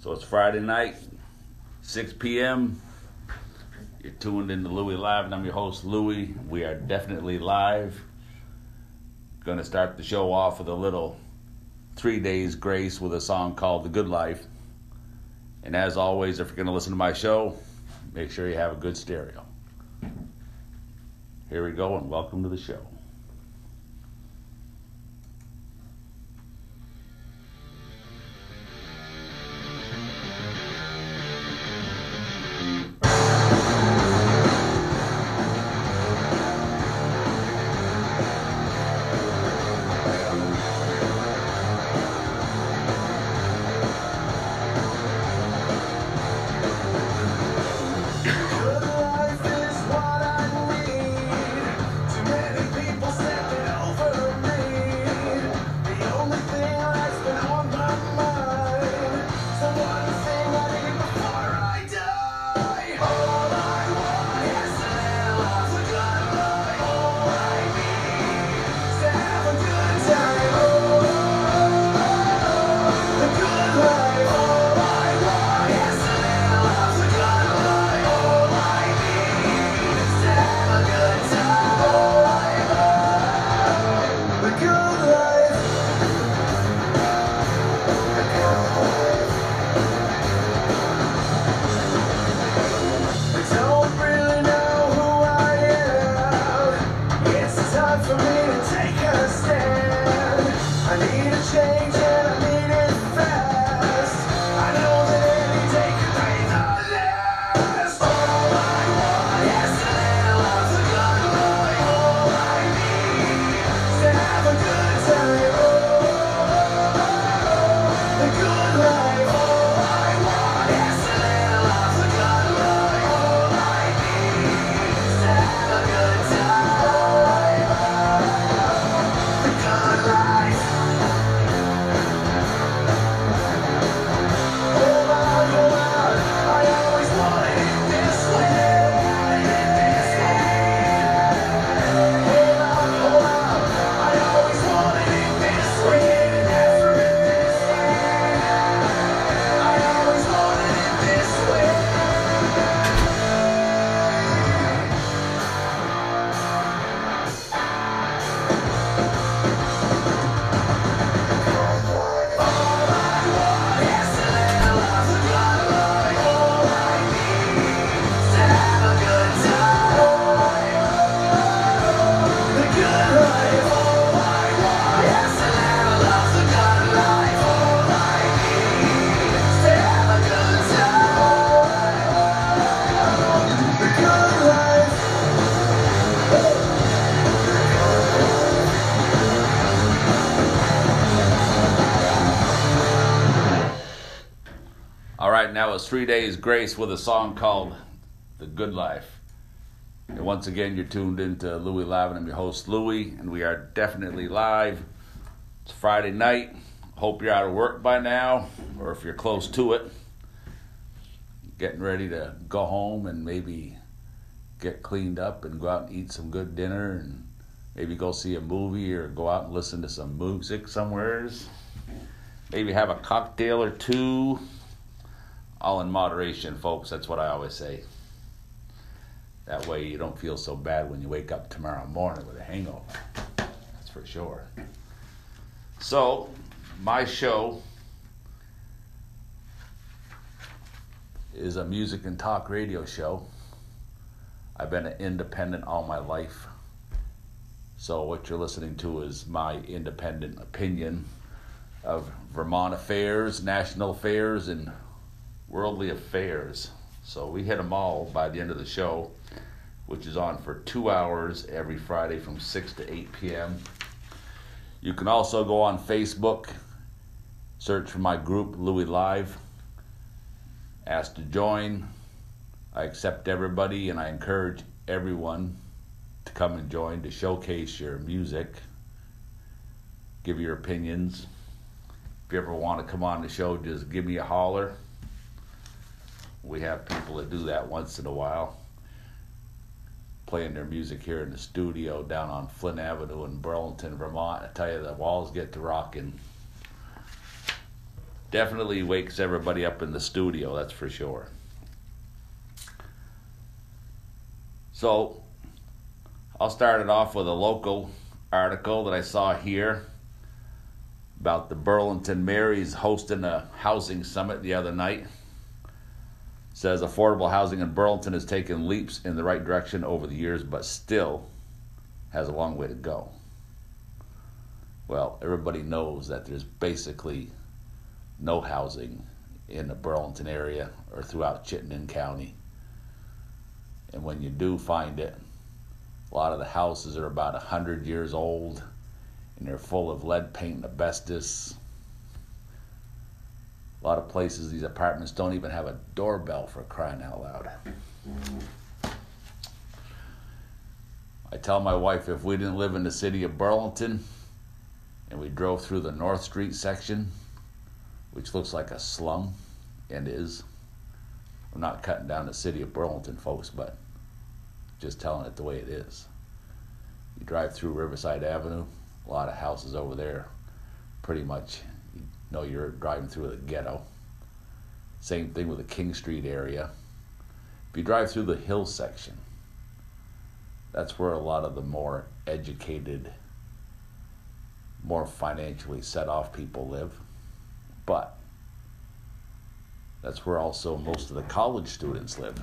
So it's Friday night, 6 p.m. You're tuned into Louie Live, and I'm your host, Louie. We are definitely live. Gonna start the show off with a little three days grace with a song called The Good Life. And as always, if you're gonna listen to my show, make sure you have a good stereo. Here we go, and welcome to the show. Three days grace with a song called "The Good Life." And once again, you're tuned into Louie Live, and I'm your host Louie, and we are definitely live. It's Friday night. Hope you're out of work by now, or if you're close to it, getting ready to go home and maybe get cleaned up and go out and eat some good dinner, and maybe go see a movie or go out and listen to some music somewheres. Maybe have a cocktail or two all in moderation, folks. That's what I always say. That way you don't feel so bad when you wake up tomorrow morning with a hangover. That's for sure. So, my show is a music and talk radio show. I've been an independent all my life. So, what you're listening to is my independent opinion of Vermont affairs, national affairs, and worldly affairs. So we hit them all by the end of the show, which is on for two hours every Friday from 6 to 8 p.m. You can also go on Facebook, search for my group, Louie Live, ask to join. I accept everybody and I encourage everyone to come and join to showcase your music, give your opinions. If you ever want to come on the show, just give me a holler. We have people that do that once in a while, playing their music here in the studio down on Flynn Avenue in Burlington, Vermont. I tell you, the walls get to rocking. definitely wakes everybody up in the studio, that's for sure. So, I'll start it off with a local article that I saw here about the Burlington Marys hosting a housing summit the other night. Says affordable housing in Burlington has taken leaps in the right direction over the years, but still has a long way to go. Well, everybody knows that there's basically no housing in the Burlington area or throughout Chittenden County. And when you do find it, a lot of the houses are about 100 years old and they're full of lead paint and asbestos. A lot of places, these apartments don't even have a doorbell for crying out loud. I tell my wife if we didn't live in the city of Burlington and we drove through the North Street section, which looks like a slum and is, I'm not cutting down the city of Burlington, folks, but just telling it the way it is. You drive through Riverside Avenue, a lot of houses over there, pretty much know you're driving through the ghetto. Same thing with the King Street area. If you drive through the hill section, that's where a lot of the more educated, more financially set off people live. But that's where also most of the college students live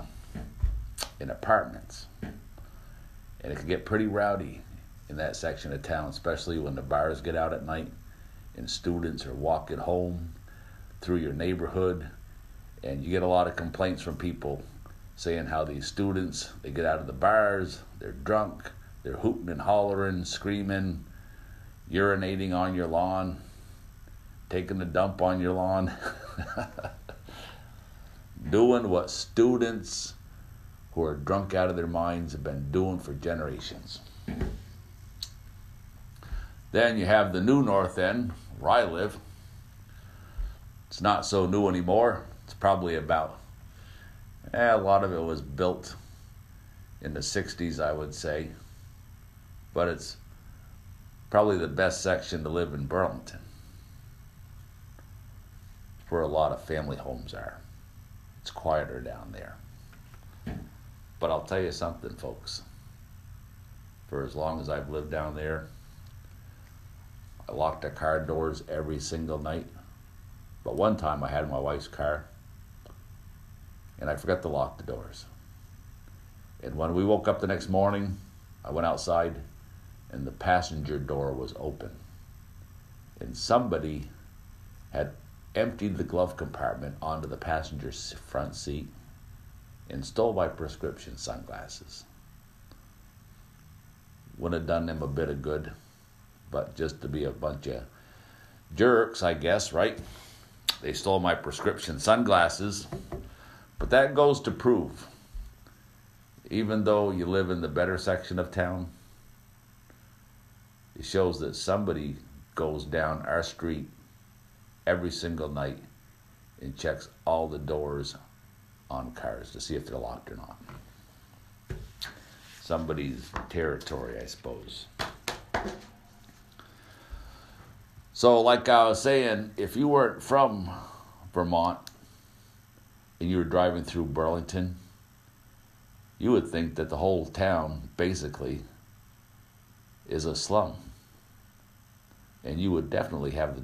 in apartments. And it can get pretty rowdy in that section of town, especially when the bars get out at night and students are walking home through your neighborhood. And you get a lot of complaints from people saying how these students they get out of the bars, they're drunk, they're hooting and hollering, screaming, urinating on your lawn, taking a dump on your lawn, doing what students who are drunk out of their minds have been doing for generations. Then you have the new North End, where I live. It's not so new anymore. It's probably about, eh, a lot of it was built in the 60s, I would say. But it's probably the best section to live in Burlington. Where a lot of family homes are. It's quieter down there. But I'll tell you something, folks. For as long as I've lived down there, I locked the car doors every single night. But one time I had my wife's car and I forgot to lock the doors. And when we woke up the next morning, I went outside and the passenger door was open. And somebody had emptied the glove compartment onto the passenger's front seat and stole my prescription sunglasses. Wouldn't have done them a bit of good, but just to be a bunch of jerks, I guess, right? They stole my prescription sunglasses. But that goes to prove, even though you live in the better section of town, it shows that somebody goes down our street every single night and checks all the doors on cars to see if they're locked or not. Somebody's territory, I suppose. So, like I was saying, if you weren't from Vermont and you were driving through Burlington, you would think that the whole town basically is a slum. And you would definitely have the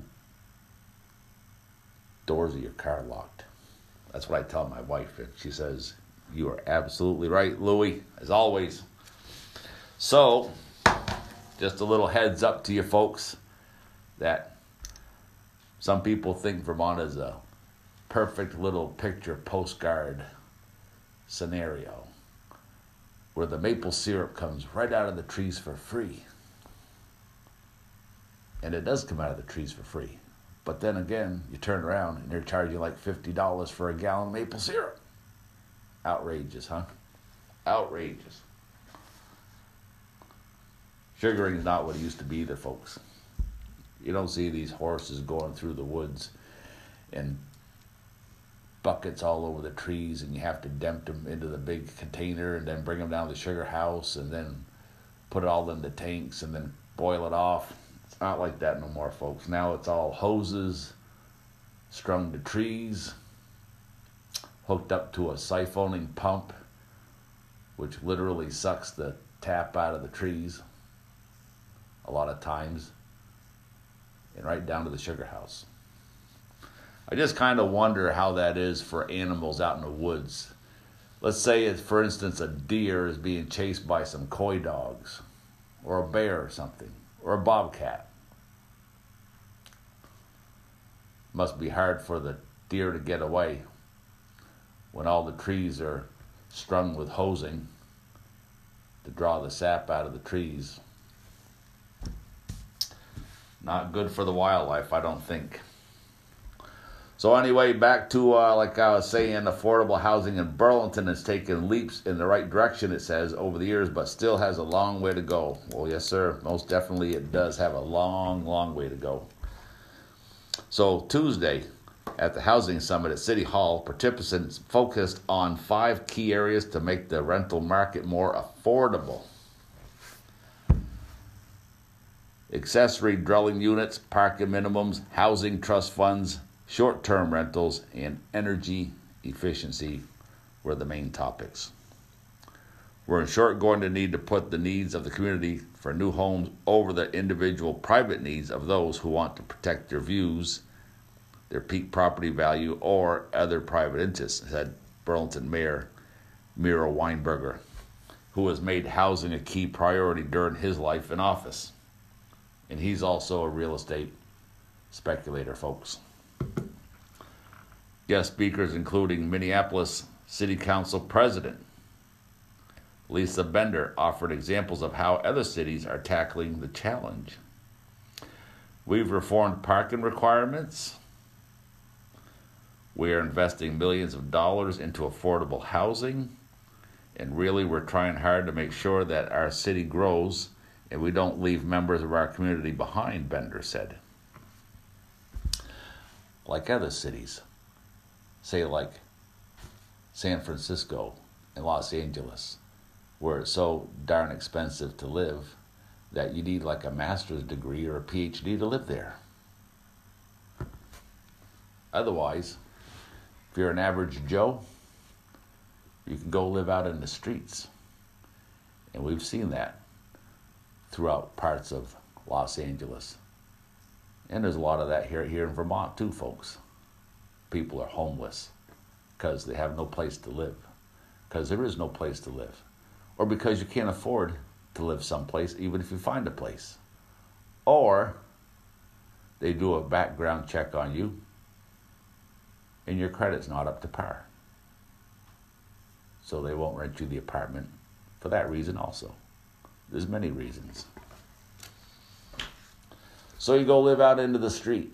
doors of your car locked. That's what I tell my wife. And she says, You are absolutely right, Louie, as always. So, just a little heads up to you folks that some people think Vermont is a perfect little picture postcard scenario where the maple syrup comes right out of the trees for free. And it does come out of the trees for free. But then again, you turn around and they're charging like $50 for a gallon of maple syrup. Outrageous, huh? Outrageous. Sugaring is not what it used to be either, folks. You don't see these horses going through the woods and buckets all over the trees, and you have to dump them into the big container and then bring them down to the sugar house and then put it all in the tanks and then boil it off. It's not like that no more, folks. Now it's all hoses, strung to trees, hooked up to a siphoning pump, which literally sucks the tap out of the trees a lot of times, and right down to the sugar house. I just kind of wonder how that is for animals out in the woods. Let's say, for instance, a deer is being chased by some coy dogs, or a bear or something, or a bobcat. Must be hard for the deer to get away when all the trees are strung with hosing to draw the sap out of the trees. Not good for the wildlife, I don't think. So anyway, back to uh, like I was saying, affordable housing in Burlington has taken leaps in the right direction. It says over the years, but still has a long way to go. Well, yes, sir, most definitely it does have a long, long way to go. So Tuesday, at the Housing Summit at City Hall, participants focused on five key areas to make the rental market more affordable. Accessory dwelling units, parking minimums, housing trust funds, short term rentals, and energy efficiency were the main topics. We're in short going to need to put the needs of the community for new homes over the individual private needs of those who want to protect their views their peak property value, or other private interests, said Burlington Mayor Miro Weinberger, who has made housing a key priority during his life in office. And he's also a real estate speculator, folks. Guest speakers including Minneapolis City Council President Lisa Bender offered examples of how other cities are tackling the challenge. We've reformed parking requirements, we are investing millions of dollars into affordable housing. And really, we're trying hard to make sure that our city grows and we don't leave members of our community behind, Bender said. Like other cities, say like San Francisco and Los Angeles, where it's so darn expensive to live that you need like a master's degree or a PhD to live there. Otherwise, if you're an average Joe, you can go live out in the streets. And we've seen that throughout parts of Los Angeles. And there's a lot of that here, here in Vermont, too, folks. People are homeless because they have no place to live, because there is no place to live, or because you can't afford to live someplace, even if you find a place. Or they do a background check on you and your credit's not up to par. So they won't rent you the apartment for that reason also. There's many reasons. So you go live out into the street.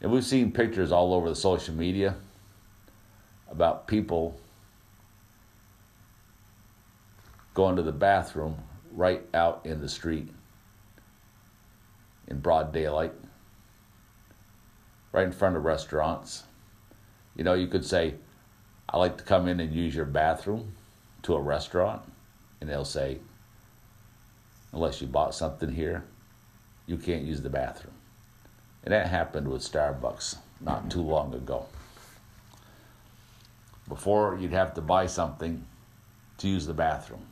And we've seen pictures all over the social media about people going to the bathroom right out in the street in broad daylight right in front of restaurants. You know, you could say, I like to come in and use your bathroom to a restaurant, and they'll say, unless you bought something here, you can't use the bathroom. And that happened with Starbucks not mm-hmm. too long ago. Before, you'd have to buy something to use the bathroom.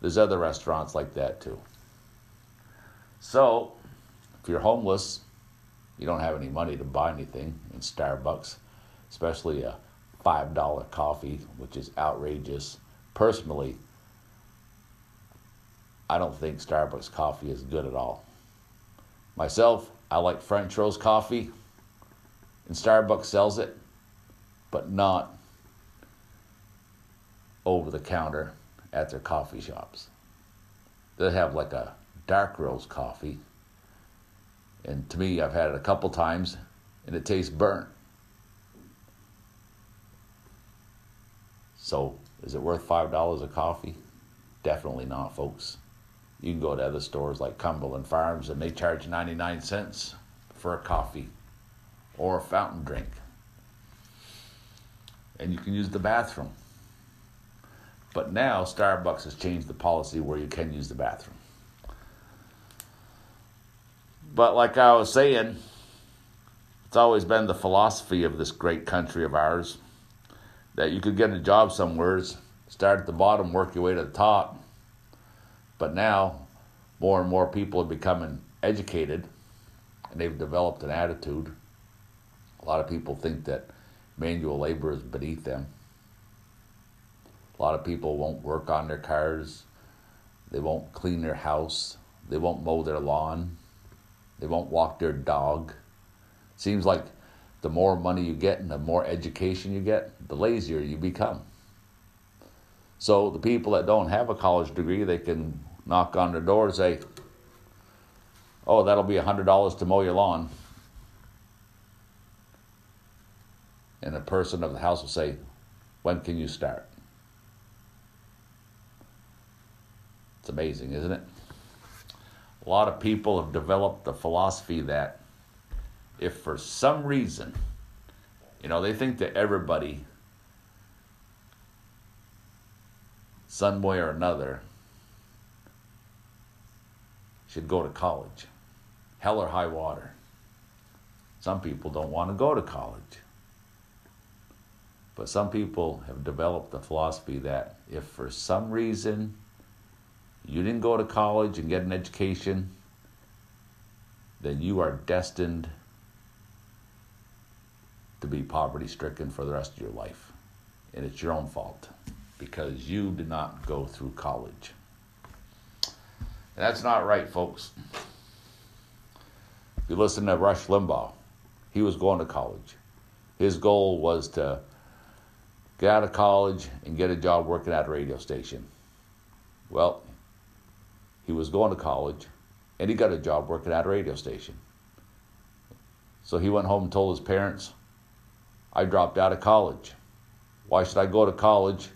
There's other restaurants like that too. So, if you're homeless, you don't have any money to buy anything in Starbucks, especially a $5 coffee, which is outrageous. Personally, I don't think Starbucks coffee is good at all. Myself, I like French roast coffee, and Starbucks sells it, but not over the counter at their coffee shops. They have like a dark roast coffee and to me, I've had it a couple times and it tastes burnt. So, is it worth $5 a coffee? Definitely not, folks. You can go to other stores like Cumberland Farms and they charge 99 cents for a coffee or a fountain drink. And you can use the bathroom. But now Starbucks has changed the policy where you can use the bathroom. But like I was saying, it's always been the philosophy of this great country of ours that you could get a job somewhere, start at the bottom, work your way to the top. But now, more and more people are becoming educated and they've developed an attitude. A lot of people think that manual labor is beneath them. A lot of people won't work on their cars. They won't clean their house. They won't mow their lawn. They won't walk their dog. Seems like the more money you get and the more education you get, the lazier you become. So the people that don't have a college degree, they can knock on their door and say, "Oh, that'll be a hundred dollars to mow your lawn," and the person of the house will say, "When can you start?" It's amazing, isn't it? A lot of people have developed the philosophy that if for some reason, you know, they think that everybody, some way or another, should go to college, hell or high water. Some people don't want to go to college. But some people have developed the philosophy that if for some reason you didn't go to college and get an education, then you are destined to be poverty stricken for the rest of your life. And it's your own fault because you did not go through college. And that's not right, folks. If you listen to Rush Limbaugh, he was going to college. His goal was to get out of college and get a job working at a radio station. Well, he was going to college and he got a job working at a radio station. So he went home and told his parents, I dropped out of college. Why should I go to college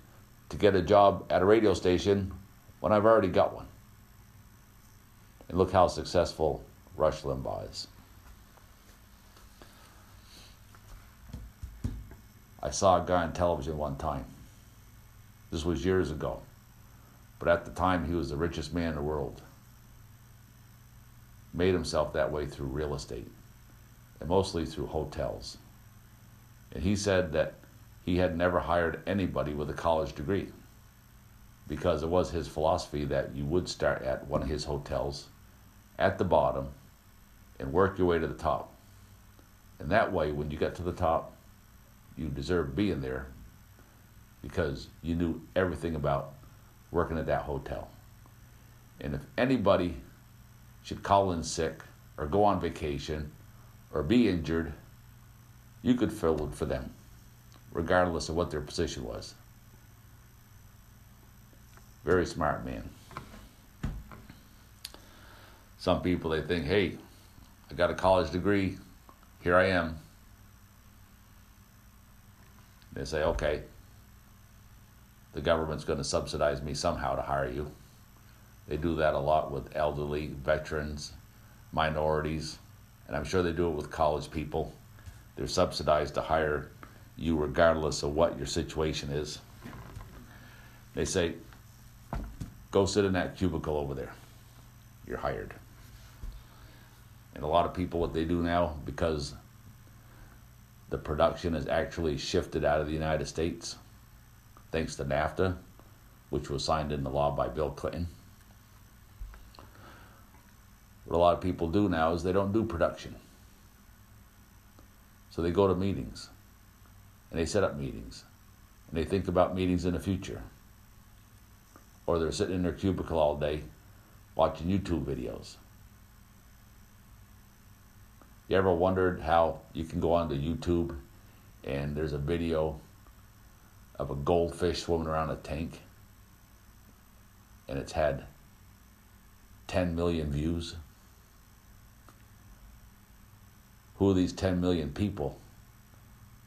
to get a job at a radio station when I've already got one? And look how successful Rush Limbaugh is. I saw a guy on television one time. This was years ago. But at the time, he was the richest man in the world. Made himself that way through real estate and mostly through hotels. And he said that he had never hired anybody with a college degree because it was his philosophy that you would start at one of his hotels at the bottom and work your way to the top. And that way, when you got to the top, you deserved being there because you knew everything about working at that hotel. And if anybody should call in sick or go on vacation or be injured, you could fill it for them, regardless of what their position was. Very smart man. Some people they think, hey, I got a college degree, here I am. They say, okay, the government's going to subsidize me somehow to hire you. They do that a lot with elderly, veterans, minorities, and I'm sure they do it with college people. They're subsidized to hire you regardless of what your situation is. They say, go sit in that cubicle over there. You're hired. And a lot of people, what they do now, because the production has actually shifted out of the United States, thanks to NAFTA, which was signed into law by Bill Clinton. What a lot of people do now is they don't do production. So they go to meetings and they set up meetings and they think about meetings in the future. Or they're sitting in their cubicle all day watching YouTube videos. You ever wondered how you can go onto YouTube and there's a video of a goldfish swimming around a tank and it's had 10 million views? Who are these 10 million people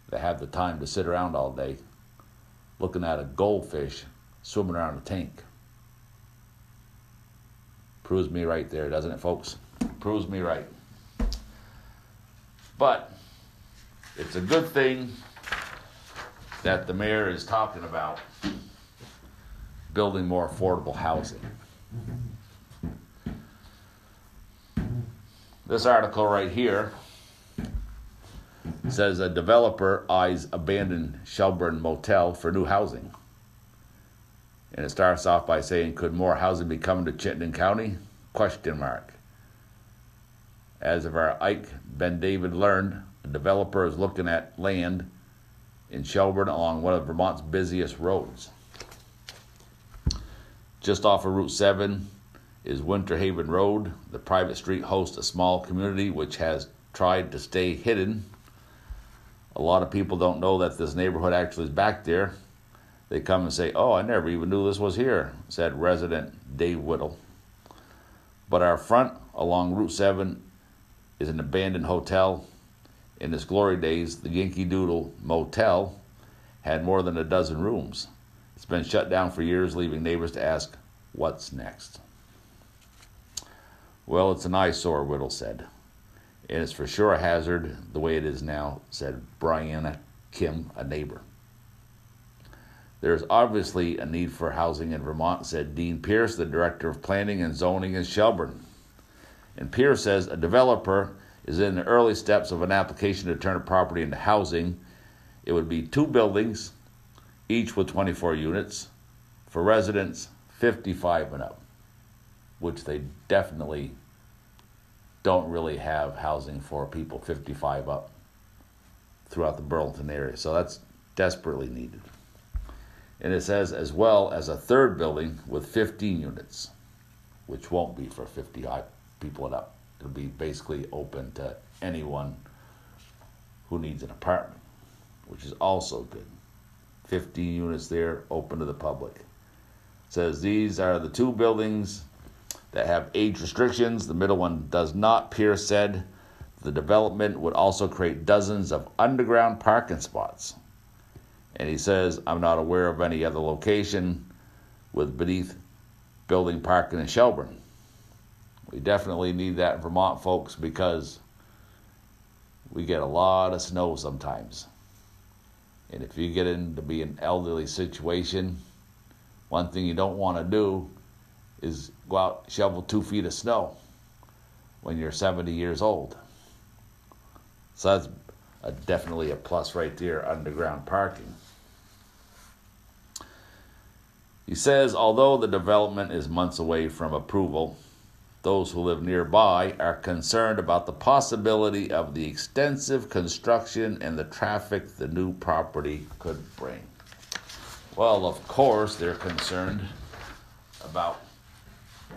that have the time to sit around all day looking at a goldfish swimming around a tank? Proves me right there, doesn't it, folks? Proves me right. But it's a good thing that the mayor is talking about building more affordable housing. This article right here says a developer eyes abandoned Shelburne motel for new housing. And it starts off by saying, could more housing be coming to Chittenden County? Question mark. As of our Ike Bendavid learned, a developer is looking at land in Shelburne along one of Vermont's busiest roads. Just off of Route 7 is Winter Haven Road. The private street hosts a small community which has tried to stay hidden. A lot of people don't know that this neighborhood actually is back there. They come and say, Oh, I never even knew this was here, said resident Dave Whittle. But our front along Route 7 is an abandoned hotel. In its glory days, the Yankee Doodle Motel had more than a dozen rooms. It's been shut down for years, leaving neighbors to ask, What's next? Well, it's an eyesore, Whittle said. And it's for sure a hazard the way it is now, said Brianna Kim, a neighbor. There's obviously a need for housing in Vermont, said Dean Pierce, the director of planning and zoning in Shelburne. And Pierce says a developer is in the early steps of an application to turn a property into housing. It would be two buildings, each with 24 units, for residents 55 and up, which they definitely don't really have housing for people 55 up throughout the Burlington area. So that's desperately needed. And it says, as well as a third building with 15 units, which won't be for 50 people and up. It'll be basically open to anyone who needs an apartment, which is also good. 15 units there, open to the public. It says these are the two buildings that have age restrictions. The middle one does not. Pierce said the development would also create dozens of underground parking spots. And he says, I'm not aware of any other location with beneath building parking in Shelburne. We definitely need that in Vermont, folks, because we get a lot of snow sometimes. And if you get into be an elderly situation, one thing you don't want to do is go out shovel two feet of snow when you're 70 years old. So that's a, definitely a plus right there, underground parking. He says, although the development is months away from approval, those who live nearby are concerned about the possibility of the extensive construction and the traffic the new property could bring. Well, of course, they're concerned about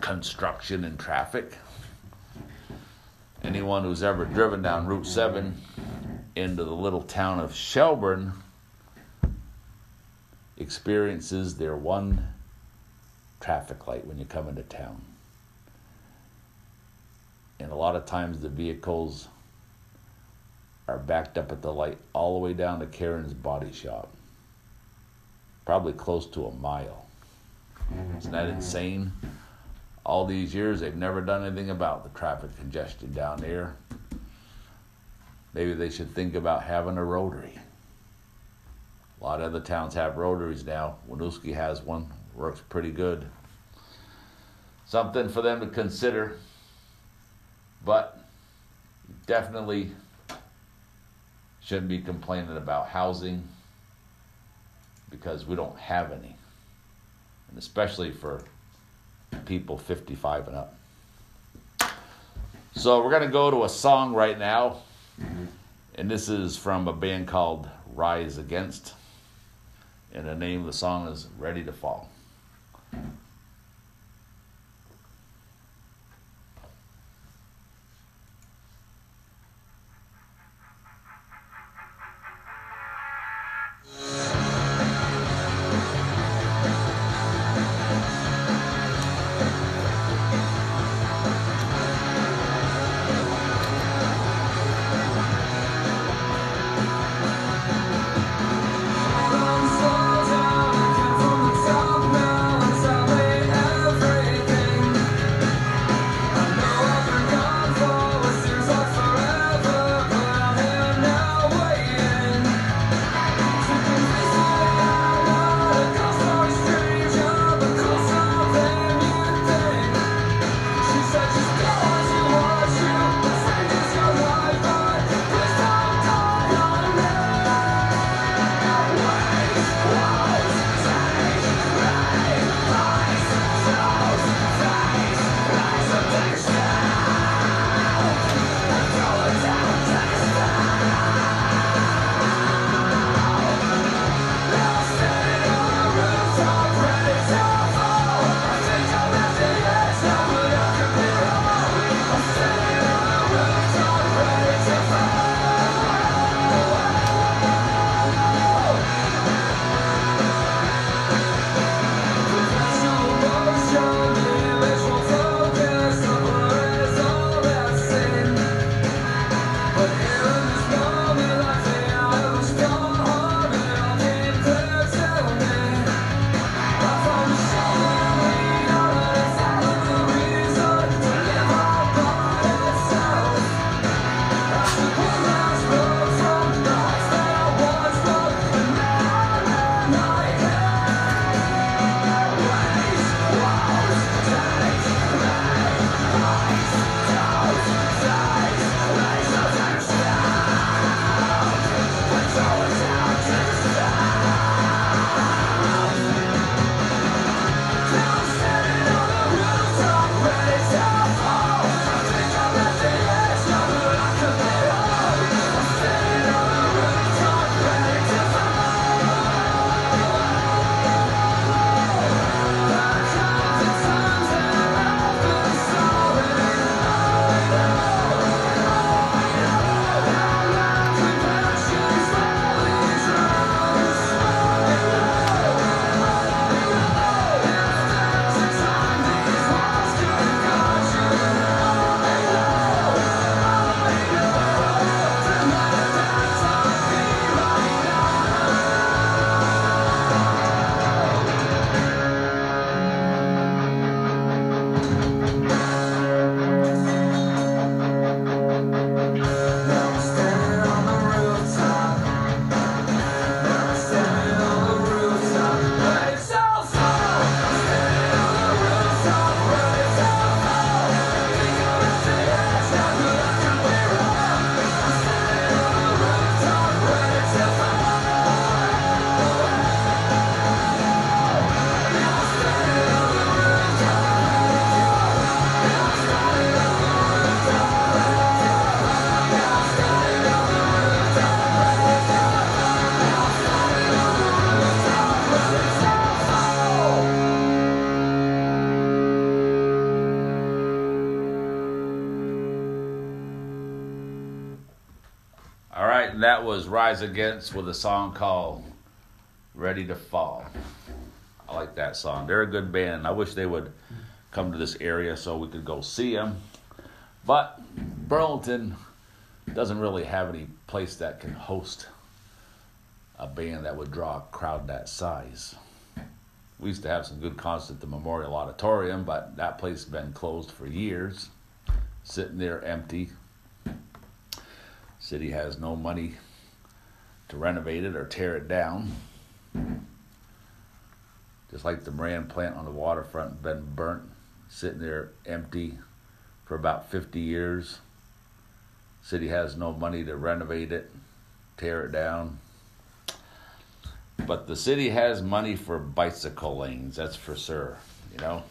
construction and traffic. Anyone who's ever driven down Route 7 into the little town of Shelburne experiences their one traffic light when you come into town and a lot of times the vehicles are backed up at the light all the way down to Karen's body shop. Probably close to a mile. Isn't that insane? All these years, they've never done anything about the traffic congestion down there. Maybe they should think about having a rotary. A lot of other towns have rotaries now. Winooski has one, works pretty good. Something for them to consider. But definitely shouldn't be complaining about housing because we don't have any. And especially for people 55 and up. So we're going to go to a song right now. Mm-hmm. And this is from a band called Rise Against. And the name of the song is Ready to Fall. Rise Against with a song called Ready to Fall. I like that song. They're a good band. I wish they would come to this area so we could go see them. But Burlington doesn't really have any place that can host a band that would draw a crowd that size. We used to have some good concerts at the Memorial Auditorium, but that place has been closed for years, sitting there empty. City has no money to renovate it or tear it down. Just like the Moran plant on the waterfront been burnt, sitting there empty for about 50 years. City has no money to renovate it, tear it down. But the city has money for bicycle lanes, that's for sure, you know.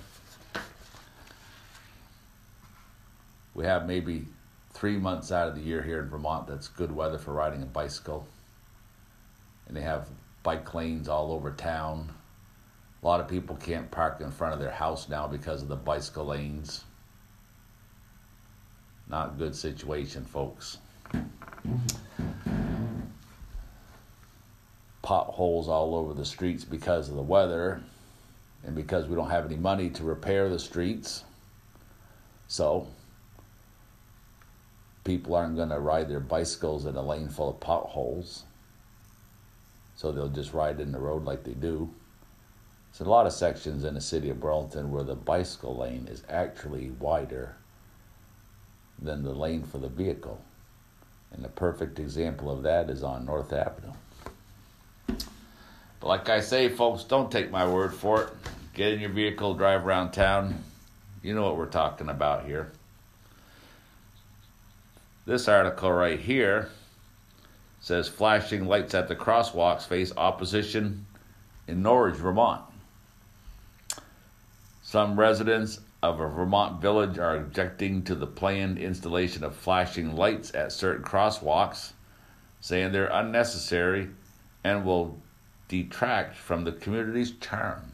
We have maybe three months out of the year here in Vermont that's good weather for riding a bicycle. And they have bike lanes all over town. A lot of people can't park in front of their house now because of the bicycle lanes. Not good situation, folks. Potholes all over the streets because of the weather and because we don't have any money to repair the streets. So, people aren't going to ride their bicycles in a lane full of potholes. So they'll just ride in the road like they do. There's a lot of sections in the city of Burlington where the bicycle lane is actually wider than the lane for the vehicle. And the perfect example of that is on North Avenue. But like I say, folks, don't take my word for it. Get in your vehicle, drive around town. You know what we're talking about here. This article right here says flashing lights at the crosswalks face opposition in Norwich, Vermont. Some residents of a Vermont village are objecting to the planned installation of flashing lights at certain crosswalks, saying they're unnecessary and will detract from the community's charm.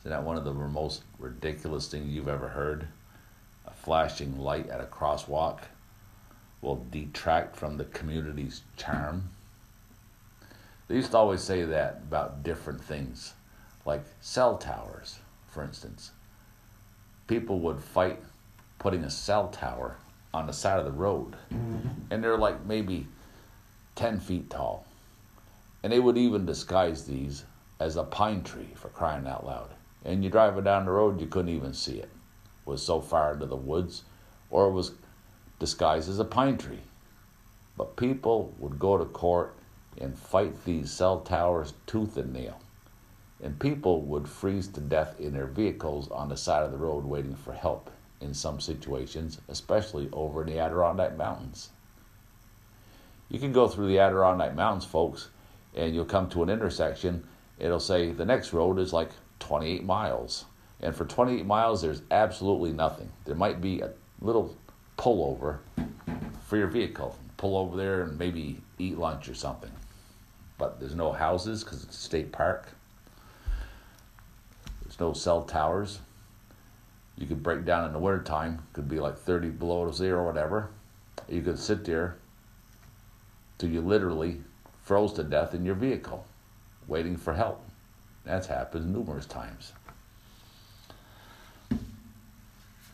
Isn't that one of the most ridiculous things you've ever heard? A flashing light at a crosswalk will detract from the community's charm. They used to always say that about different things, like cell towers, for instance. People would fight putting a cell tower on the side of the road, mm-hmm. and they're like maybe 10 feet tall. And they would even disguise these as a pine tree for crying out loud. And you drive it down the road, you couldn't even see it. It was so far into the woods, or it was disguised as a pine tree. But people would go to court and fight these cell towers tooth and nail. And people would freeze to death in their vehicles on the side of the road waiting for help in some situations, especially over in the Adirondack Mountains. You can go through the Adirondack Mountains, folks, and you'll come to an intersection. It'll say the next road is like 28 miles. And for 28 miles, there's absolutely nothing. There might be a little pullover for your vehicle. Pull over there and maybe eat lunch or something. But there's no houses because it's a state park. There's no cell towers. You could break down in the wintertime, could be like 30 below zero or whatever. You could sit there till you literally froze to death in your vehicle, waiting for help. That's happened numerous times.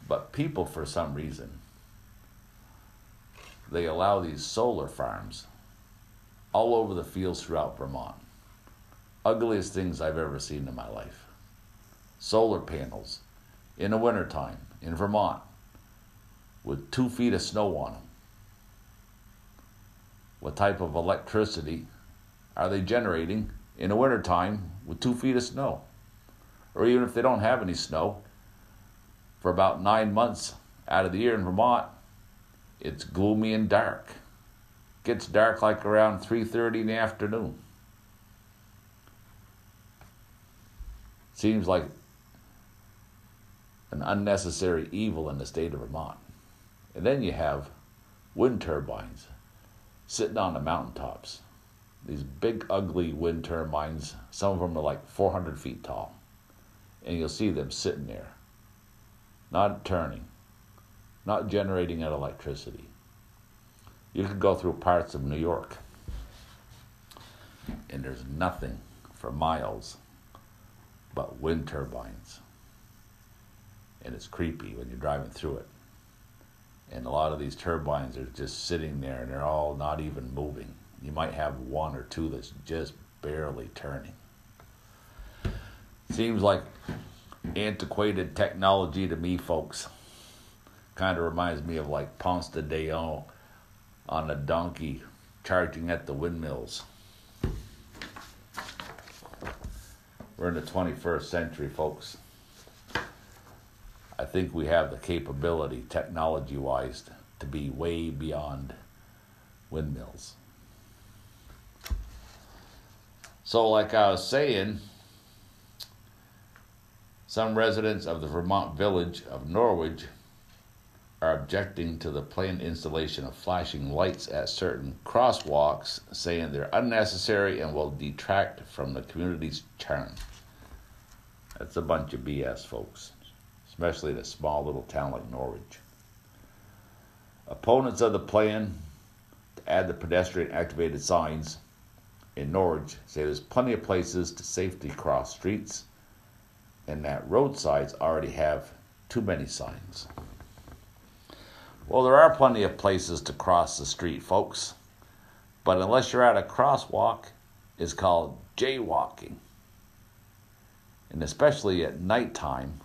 But people, for some reason, they allow these solar farms all over the fields throughout Vermont. Ugliest things I've ever seen in my life. Solar panels in the wintertime in Vermont with two feet of snow on them. What type of electricity are they generating in the wintertime with two feet of snow? Or even if they don't have any snow, for about nine months out of the year in Vermont, it's gloomy and dark. Gets dark like around 3:30 in the afternoon. Seems like an unnecessary evil in the state of Vermont. And then you have wind turbines sitting on the mountaintops. These big, ugly wind turbines, some of them are like 400 feet tall. And you'll see them sitting there, not turning, not generating that electricity. You could go through parts of New York, and there's nothing for miles but wind turbines. And it's creepy when you're driving through it. And a lot of these turbines are just sitting there and they're all not even moving. You might have one or two that's just barely turning. Seems like antiquated technology to me, folks. Kind of reminds me of like Ponce de Leon on a donkey charging at the windmills. We're in the 21st century, folks. I think we have the capability, technology wise, to be way beyond windmills. So, like I was saying, some residents of the Vermont village of Norwich are objecting to the planned installation of flashing lights at certain crosswalks, saying they're unnecessary and will detract from the community's charm. That's a bunch of BS, folks, especially in a small little town like Norwich. Opponents of the plan to add the pedestrian activated signs in Norwich say there's plenty of places to safely cross streets and that roadsides already have too many signs. Well, there are plenty of places to cross the street, folks, but unless you're at a crosswalk, it's called jaywalking. And especially at nighttime,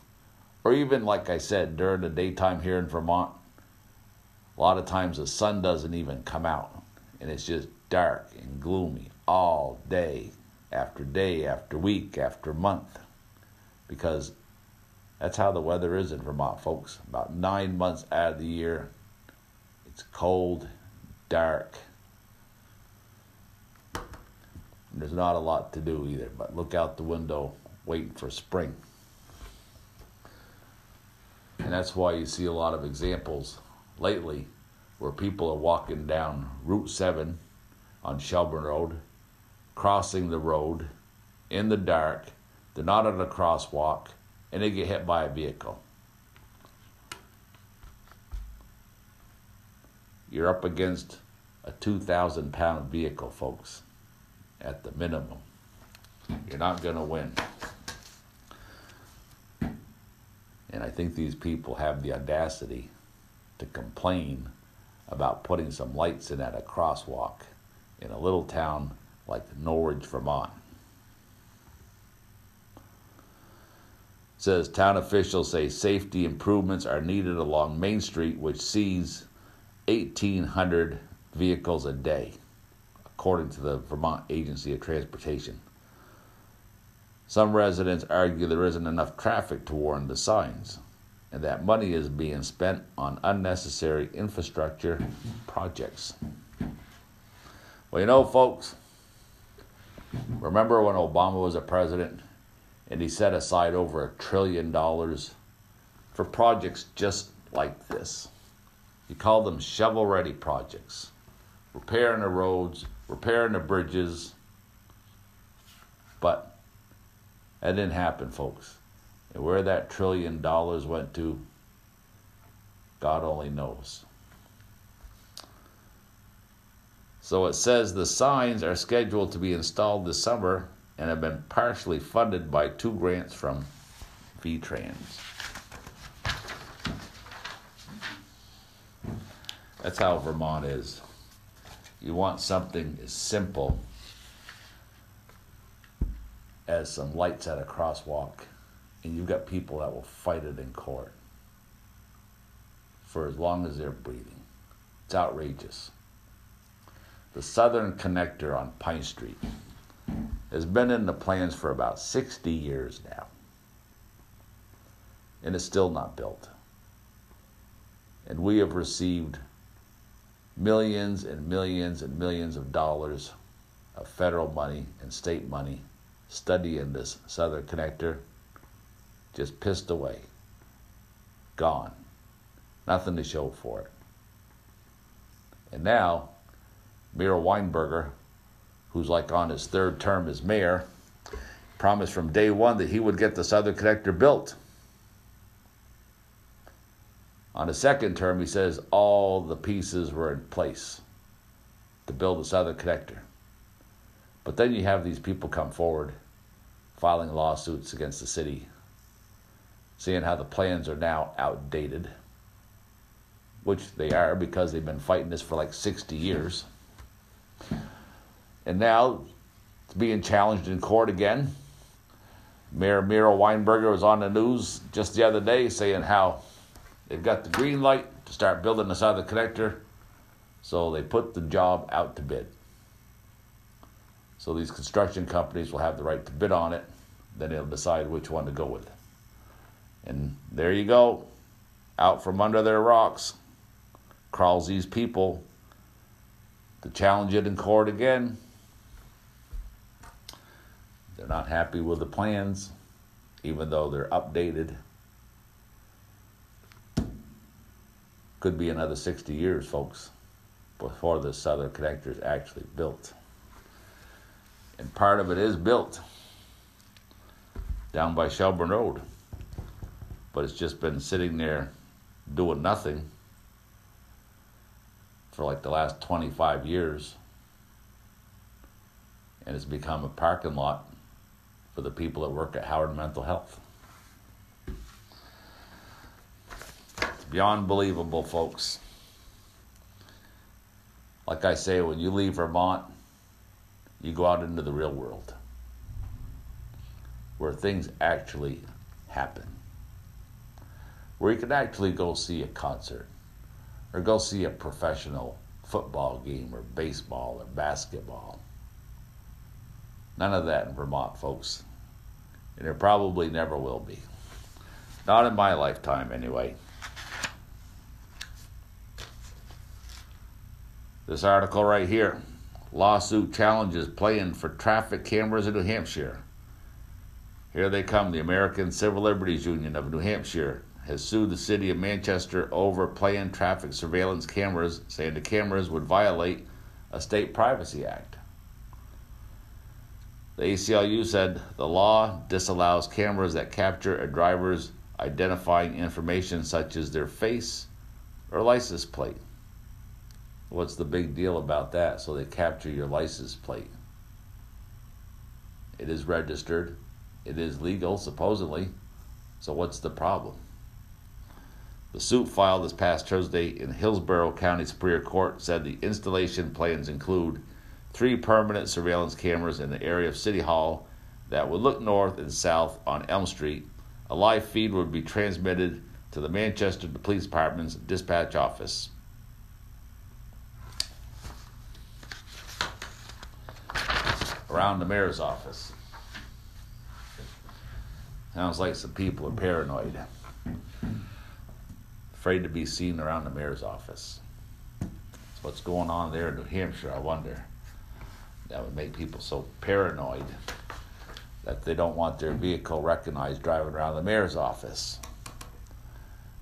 or even like I said, during the daytime here in Vermont, a lot of times the sun doesn't even come out, and it's just dark and gloomy all day after day after week after month because that's how the weather is in Vermont, folks. About nine months out of the year, it's cold, dark. There's not a lot to do either, but look out the window waiting for spring. And that's why you see a lot of examples lately where people are walking down Route 7 on Shelburne Road, crossing the road in the dark they're not on a crosswalk, and they get hit by a vehicle. You're up against a 2,000 pound vehicle, folks, at the minimum. You're not going to win. And I think these people have the audacity to complain about putting some lights in at a crosswalk in a little town like Norwich, Vermont. says town officials say safety improvements are needed along Main Street, which sees 1,800 vehicles a day, according to the Vermont Agency of Transportation. Some residents argue there isn't enough traffic to warrant the signs, and that money is being spent on unnecessary infrastructure projects. Well, you know, folks, remember when Obama was a president? and he set aside over a trillion dollars for projects just like this. He called them shovel ready projects, repairing the roads, repairing the bridges. But that didn't happen, folks. And where that trillion dollars went to, God only knows. So it says the signs are scheduled to be installed this summer and have been partially funded by two grants from VTrans. That's how Vermont is. You want something as simple as some lights at a crosswalk, and you've got people that will fight it in court for as long as they're breathing. It's outrageous. The Southern Connector on Pine Street has been in the plans for about 60 years now. And it's still not built. And we have received millions and millions and millions of dollars of federal money and state money studying this Southern Connector, just pissed away, gone, nothing to show for it. And now, Miro Weinberger who's like on his third term as mayor, promised from day one that he would get the Southern Connector built. On his second term, he says all the pieces were in place to build the Southern Connector. But then you have these people come forward filing lawsuits against the city, seeing how the plans are now outdated, which they are because they've been fighting this for like 60 years. And now it's being challenged in court again. Mayor Miro Weinberger was on the news just the other day saying how they've got the green light to start building the Southern Connector, so they put the job out to bid. So these construction companies will have the right to bid on it. Then they'll decide which one to go with. And there you go. Out from under their rocks crawls these people to challenge it in court again. They're not happy with the plans, even though they're updated. Could be another 60 years, folks, before the Southern Connector is actually built and part of it is built down by Shelburne Road. But it's just been sitting there doing nothing for like the last 25 years. And it's become a parking lot for the people that work at Howard Mental Health. Beyond believable, folks. Like I say, when you leave Vermont, you go out into the real world where things actually happen. Where you can actually go see a concert or go see a professional football game or baseball or basketball. None of that in Vermont, folks. And there probably never will be. Not in my lifetime, anyway. This article right here lawsuit challenges playing for traffic cameras in New Hampshire. Here they come. The American Civil Liberties Union of New Hampshire has sued the city of Manchester over playing traffic surveillance cameras, saying the cameras would violate a state privacy act. The ACLU said the law disallows cameras that capture a driver's identifying information such as their face or license plate. What's the big deal about that? So they capture your license plate. It is registered. It is legal, supposedly. So what's the problem? The suit filed this past Thursday in Hillsborough County Superior Court said the installation plans include three permanent surveillance cameras in the area of City Hall that would look north and south on Elm Street. A live feed would be transmitted to the Manchester Police Department's dispatch office. Around the mayor's office. Sounds like some people are paranoid, afraid to be seen around the mayor's office. What's going on there in New Hampshire, I wonder. That would make people so paranoid that they don't want their vehicle recognized driving around the mayor's office.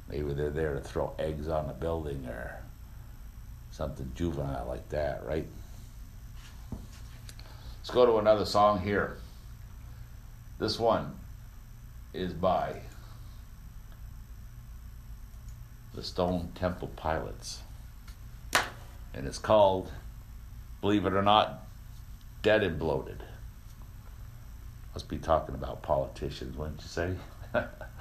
Maybe they're there to throw eggs on the building or something juvenile like that, right? Let's go to another song here. This one is by the Stone Temple Pilots. And it's called, believe it or not, Dead and Bloated. Must be talking about politicians, wouldn't you say?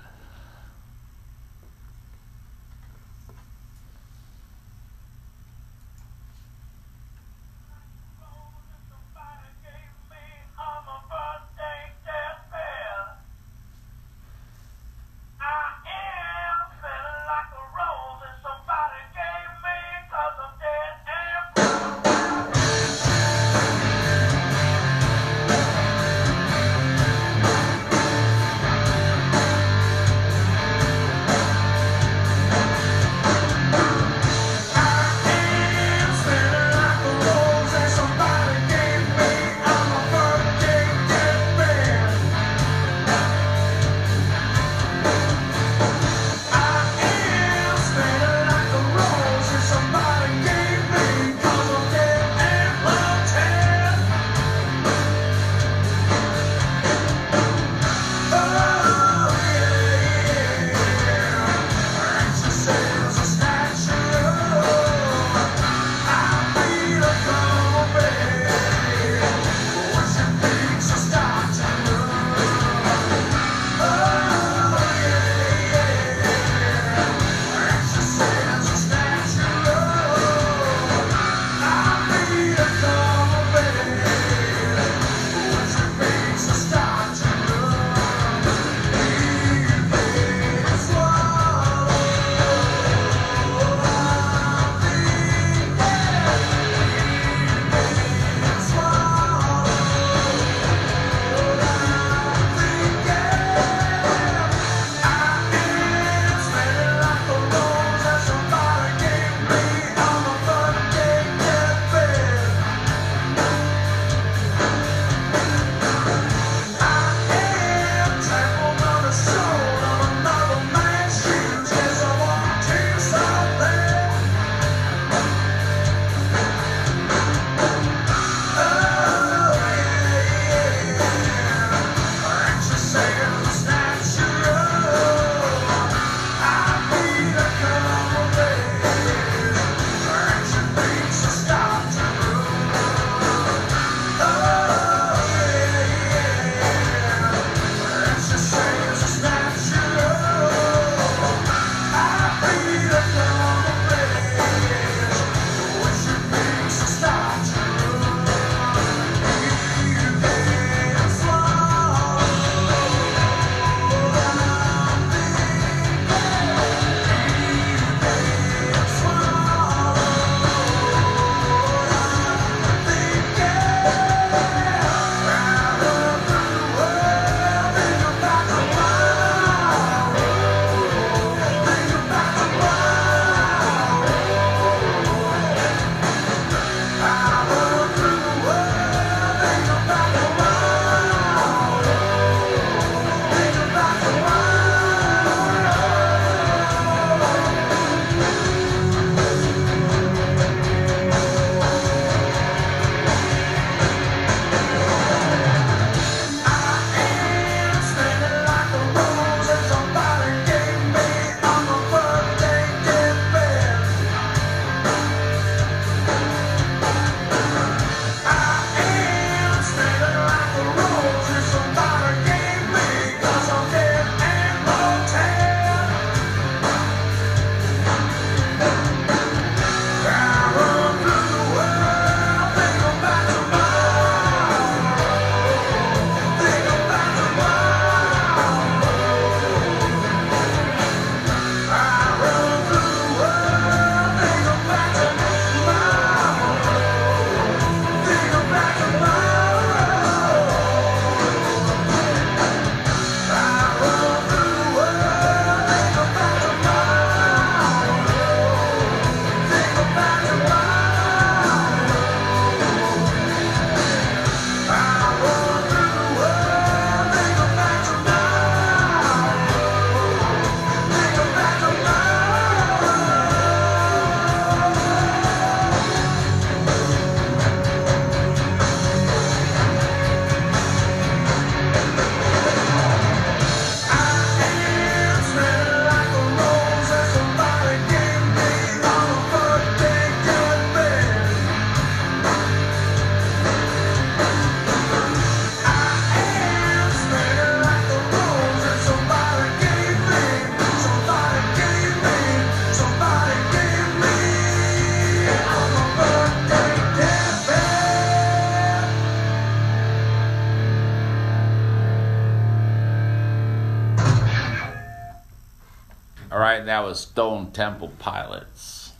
that was Stone Temple Pilots.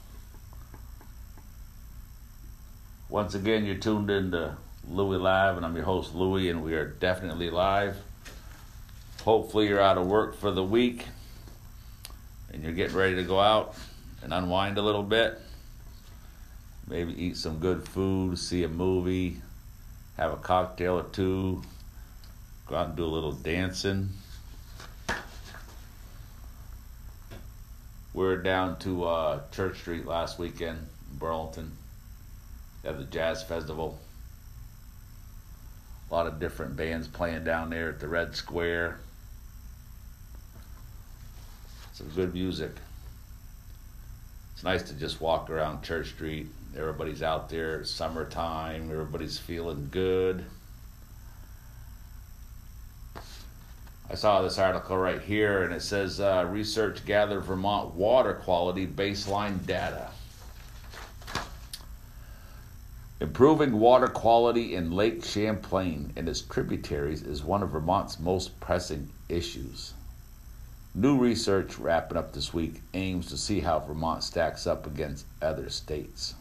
Once again, you're tuned in to Louie Live, and I'm your host, Louie, and we are definitely live. Hopefully, you're out of work for the week and you're getting ready to go out and unwind a little bit. Maybe eat some good food, see a movie, have a cocktail or two, go out and do a little dancing. We were down to uh, Church Street last weekend in Burlington. Have the Jazz Festival. A lot of different bands playing down there at the Red Square. Some good music. It's nice to just walk around Church Street. Everybody's out there. Summertime. Everybody's feeling good. I saw this article right here, and it says uh, research gathered Vermont water quality baseline data. Improving water quality in Lake Champlain and its tributaries is one of Vermont's most pressing issues. New research wrapping up this week aims to see how Vermont stacks up against other states.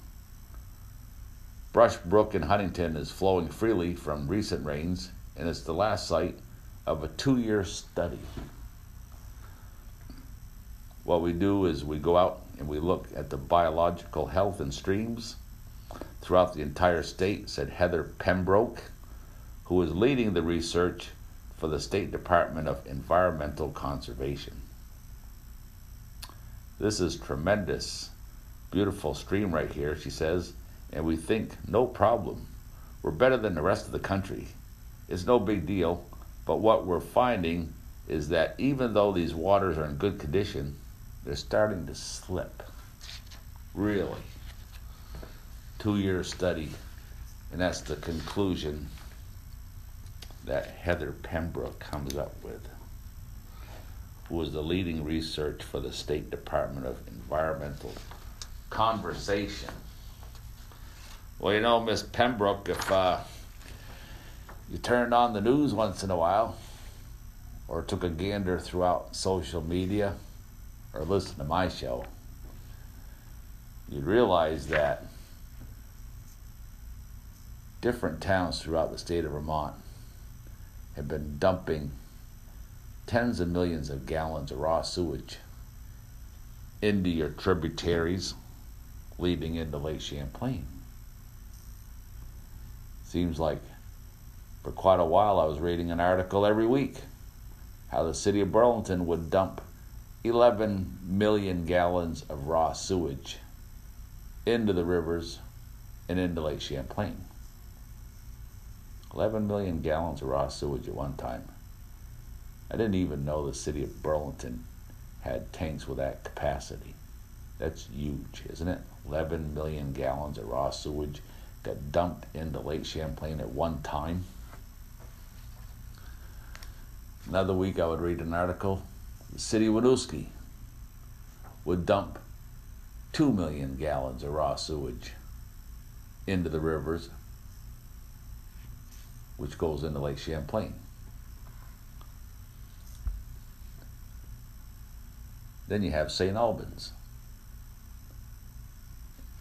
Brush Brook in Huntington is flowing freely from recent rains, and it's the last site of a two year study. What we do is we go out and we look at the biological health in streams throughout the entire state, said Heather Pembrook, who is leading the research for the State Department of Environmental Conservation. This is tremendous, beautiful stream right here, she says, and we think no problem. We're better than the rest of the country. It's no big deal, but what we're finding is that even though these waters are in good condition, they're starting to slip. Really. Two year study, and that's the conclusion that Heather Pembrook comes up with, who is the leading research for the State Department of Environmental Conversation. Well, you know, Miss Pembrook, if uh, you turned on the news once in a while, or took a gander throughout social media, or listened to my show, you'd realize that different towns throughout the state of Vermont have been dumping tens of millions of gallons of raw sewage into your tributaries leading into Lake Champlain. Seems like for quite a while I was reading an article every week how the city of Burlington would dump 11 million gallons of raw sewage into the rivers and into Lake Champlain. 11 million gallons of raw sewage at one time. I didn't even know the city of Burlington had tanks with that capacity. That's huge, isn't it? 11 million gallons of raw sewage got dumped into Lake Champlain at one time. Another week, I would read an article. The city of Winooski would dump 2 million gallons of raw sewage into the rivers which goes into Lake Champlain. Then you have St. Albans.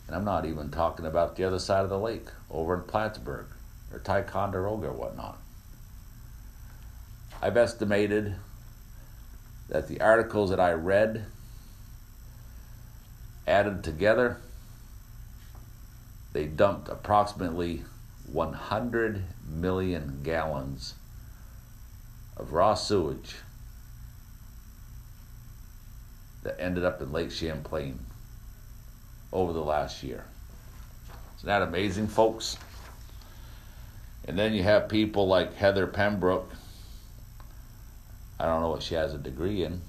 And I'm not even talking about the other side of the lake, over in Plattsburgh or Ticonderoga or whatnot. I've estimated that the articles that I read added together, they dumped approximately 100 million gallons of raw sewage that ended up in Lake Champlain over the last year. Isn't that amazing, folks? And then you have people like Heather Pembrook. I don't know what she has a degree in.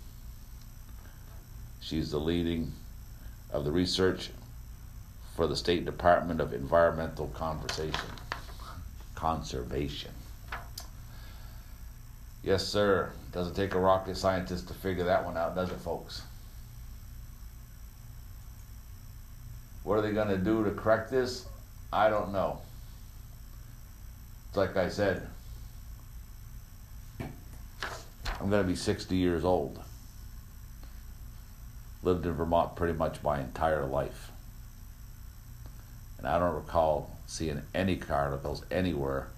She's the leading of the research for the State Department of Environmental Conversation conservation. Yes, sir. Doesn't take a rocket scientist to figure that one out, does it, folks? What are they going to do to correct this? I don't know. It's like I said, I'm going to be 60 years old. lived in Vermont pretty much my entire life. And I don't recall seeing any articles anywhere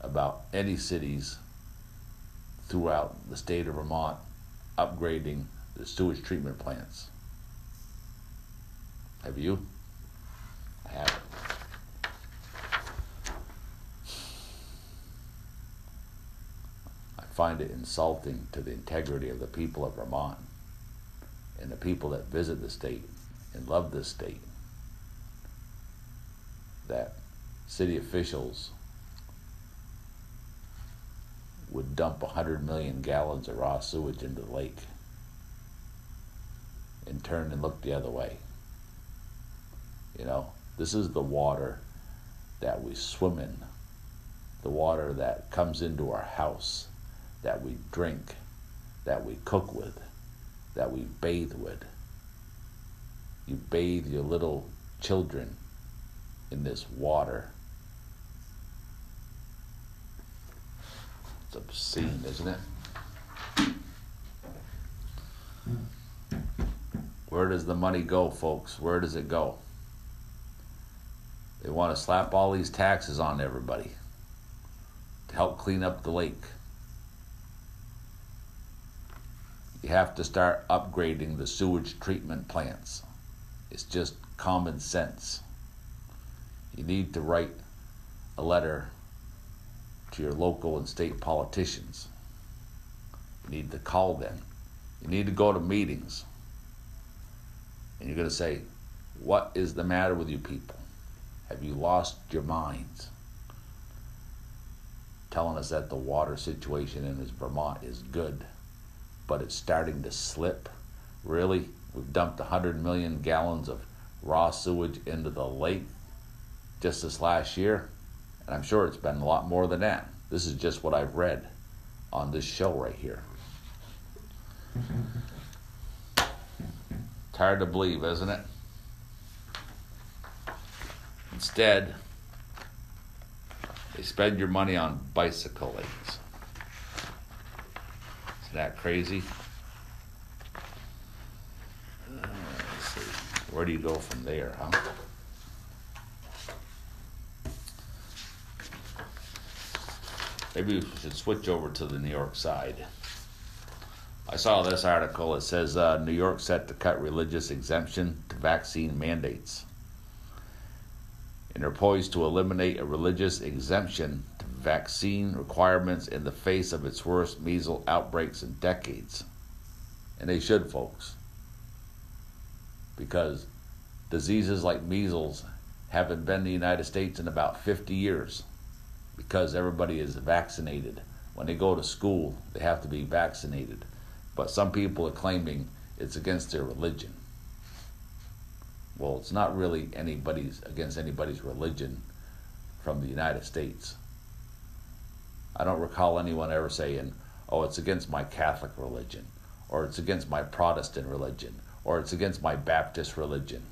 about any cities throughout the state of Vermont upgrading the sewage treatment plants. Have you? I haven't. I find it insulting to the integrity of the people of Vermont and the people that visit the state and love this state that city officials would dump 100 million gallons of raw sewage into the lake and turn and look the other way. You know, this is the water that we swim in, the water that comes into our house, that we drink, that we cook with, that we bathe with. You bathe your little children in this water. It's obscene, isn't it? Where does the money go, folks? Where does it go? They want to slap all these taxes on everybody to help clean up the lake. You have to start upgrading the sewage treatment plants. It's just common sense. You need to write a letter to your local and state politicians. You need to call them. You need to go to meetings. And you're going to say, What is the matter with you people? Have you lost your minds? Telling us that the water situation in Vermont is good, but it's starting to slip. Really? We've dumped 100 million gallons of raw sewage into the lake just this last year, and I'm sure it's been a lot more than that. This is just what I've read on this show right here. It's hard to believe, isn't it? Instead, they spend your money on bicycle lanes. That crazy? Uh. Where do you go from there, huh? Maybe we should switch over to the New York side. I saw this article. It says uh, New York set to cut religious exemption to vaccine mandates. And they're poised to eliminate a religious exemption vaccine requirements in the face of its worst measles outbreaks in decades. And they should, folks. Because diseases like measles haven't been in the United States in about 50 years because everybody is vaccinated. When they go to school, they have to be vaccinated. But some people are claiming it's against their religion. Well, it's not really anybody's against anybody's religion from the United States. I don't recall anyone ever saying, "Oh, it's against my Catholic religion," or "It's against my Protestant religion," or "It's against my Baptist religion."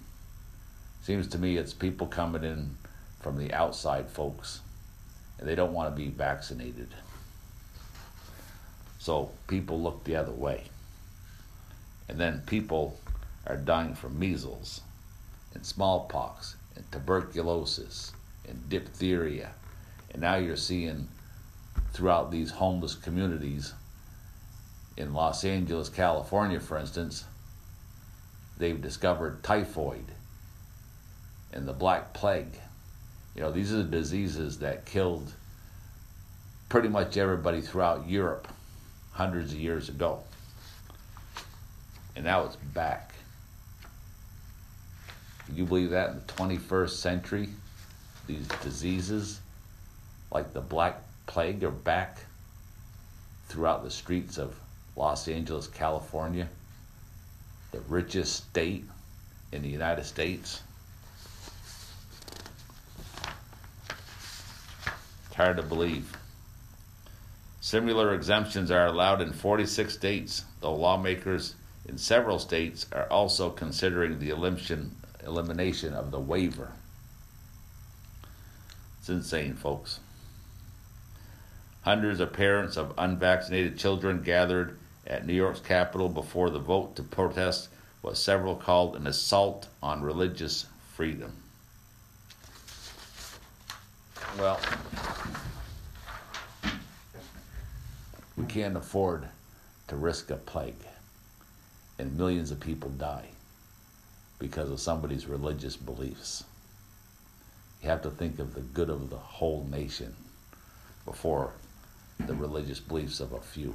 Seems to me it's people coming in from the outside, folks and they don't want to be vaccinated. So people look the other way. And then people are dying from measles and smallpox and tuberculosis and diphtheria. And now you're seeing throughout these homeless communities in Los Angeles, California, for instance, they've discovered typhoid and the Black Plague. You know, these are the diseases that killed pretty much everybody throughout Europe hundreds of years ago. And now it's back. Can you believe that in the 21st century, these diseases like the Black Plague are back throughout the streets of Los Angeles, California, the richest state in the United States? It's hard to believe. Similar exemptions are allowed in 46 states, though lawmakers in several states are also considering the elimination, elimination of the waiver. It's insane, folks. Hundreds of parents of unvaccinated children gathered at New York's Capitol before the vote to protest what several called an assault on religious freedom. Well, we can't afford to risk a plague and millions of people die because of somebody's religious beliefs. You have to think of the good of the whole nation before the religious beliefs of a few.